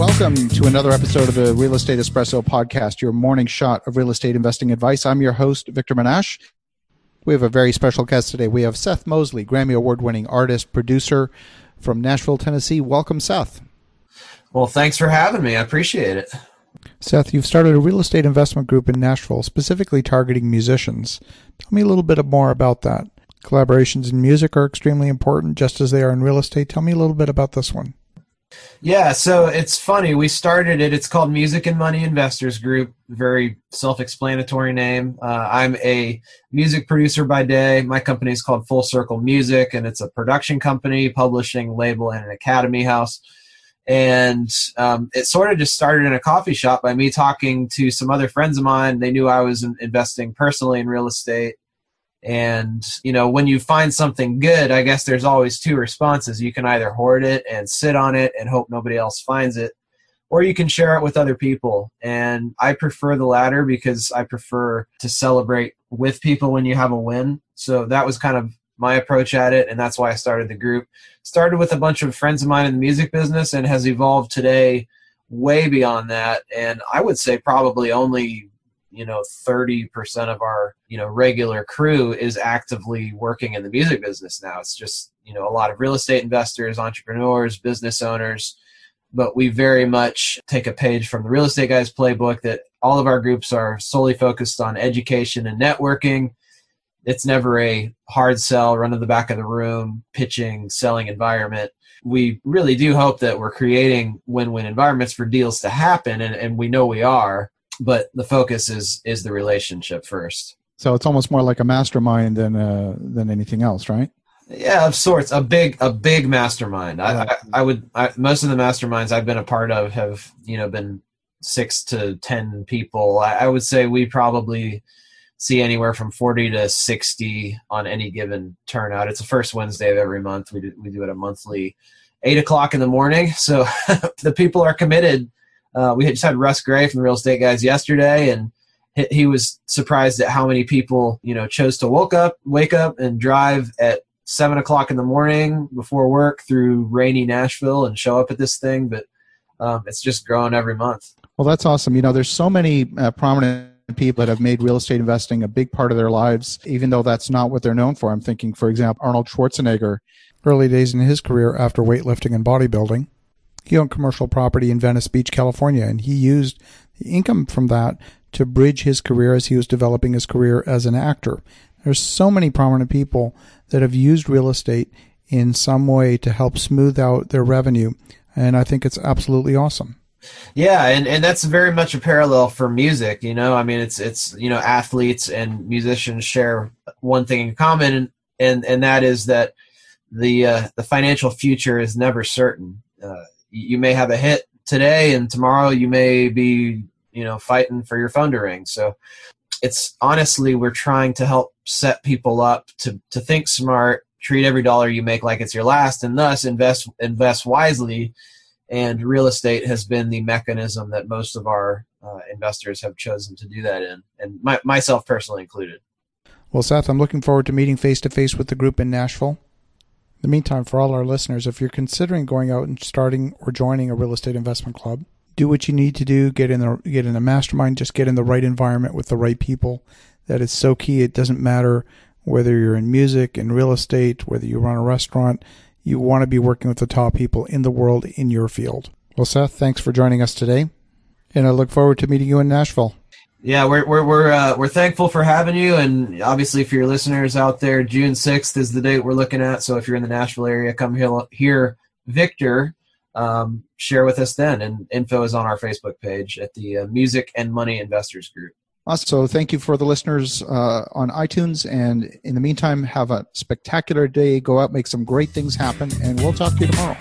Welcome to another episode of the Real Estate Espresso podcast, your morning shot of real estate investing advice. I'm your host, Victor Menasce. We have a very special guest today. We have Seth Mosley, Grammy Award winning artist, producer from Nashville, Tennessee. Welcome, Seth. Well, thanks for having me. I appreciate it. Seth, you've started a real estate investment group in Nashville, specifically targeting musicians. Tell me a little bit more about that. Collaborations in music are extremely important, just as they are in real estate. Tell me a little bit about this one. Yeah, so it's funny. We started it. It's called Music and Money Investors Group. Very self-explanatory name. Uh, I'm a music producer by day. My company is called Full Circle Music, and it's a production company, publishing label, and an academy house. And um, it sort of just started in a coffee shop by me talking to some other friends of mine. They knew I was investing personally in real estate, and, you know, when you find something good, I guess there's always two responses. You can either hoard it and sit on it and hope nobody else finds it, or you can share it with other people. And I prefer the latter because I prefer to celebrate with people when you have a win. So that was kind of my approach at it. And that's why I started the group. Started with a bunch of friends of mine in the music business and has evolved today way beyond that. And I would say probably only you know 30% of our you know regular crew is actively working in the music business now. It's just you know a lot of real estate investors entrepreneurs business owners. But we very much take a page from the real estate guys playbook that all of our groups are solely focused on education and networking. It's never a hard sell run to the back of the room pitching selling environment. We really do hope that we're creating win-win environments for deals to happen and, and we know we are but the focus is is the relationship first. So it's almost more like a mastermind than uh, than anything else, right? Yeah, of sorts. A big a big mastermind. I I, I would I, most of the masterminds I've been a part of have you know been six to ten people. I, I would say we probably see anywhere from 40 to 60 on any given turnout. It's the first Wednesday of every month. We do, we do it a monthly eight o'clock in the morning. So the people are committed uh, we just had Russ Gray from the Real Estate Guys yesterday, and he, he was surprised at how many people you know chose to woke up, wake up, and drive at seven o'clock in the morning before work through rainy Nashville and show up at this thing. But um, it's just growing every month. Well, that's awesome. You know, there's so many uh, prominent people that have made real estate investing a big part of their lives, even though that's not what they're known for. I'm thinking, for example, Arnold Schwarzenegger, early days in his career after weightlifting and bodybuilding. He owned commercial property in Venice Beach, California, and he used the income from that to bridge his career as he was developing his career as an actor. There's so many prominent people that have used real estate in some way to help smooth out their revenue, and I think it's absolutely awesome. Yeah, and, and that's very much a parallel for music. You know, I mean, it's it's you know, athletes and musicians share one thing in common, and and, and that is that the uh, the financial future is never certain. Uh, you may have a hit today and tomorrow you may be you know fighting for your phone to ring. So it's honestly we're trying to help set people up to to think smart treat every dollar you make like it's your last and thus invest invest wisely. And real estate has been the mechanism that most of our uh, investors have chosen to do that in and my, myself personally included. Well seth i'm looking forward to meeting face to face with the group in nashville the meantime, for all our listeners, if you're considering going out and starting or joining a real estate investment club, do what you need to do. Get in the get in a mastermind. Just get in the right environment with the right people. That is so key. It doesn't matter whether you're in music, in real estate, whether you run a restaurant. You want to be working with the top people in the world in your field. Well, Seth, thanks for joining us today, and I look forward to meeting you in Nashville yeah, we're we're we're uh, we're thankful for having you, and obviously for your listeners out there, June sixth is the date we're looking at. So if you're in the Nashville area, come here, hear Victor um, share with us then. And info is on our Facebook page at the uh, Music and Money Investors Group. Also, thank you for the listeners uh, on iTunes. And in the meantime, have a spectacular day. Go out, make some great things happen, and we'll talk to you tomorrow.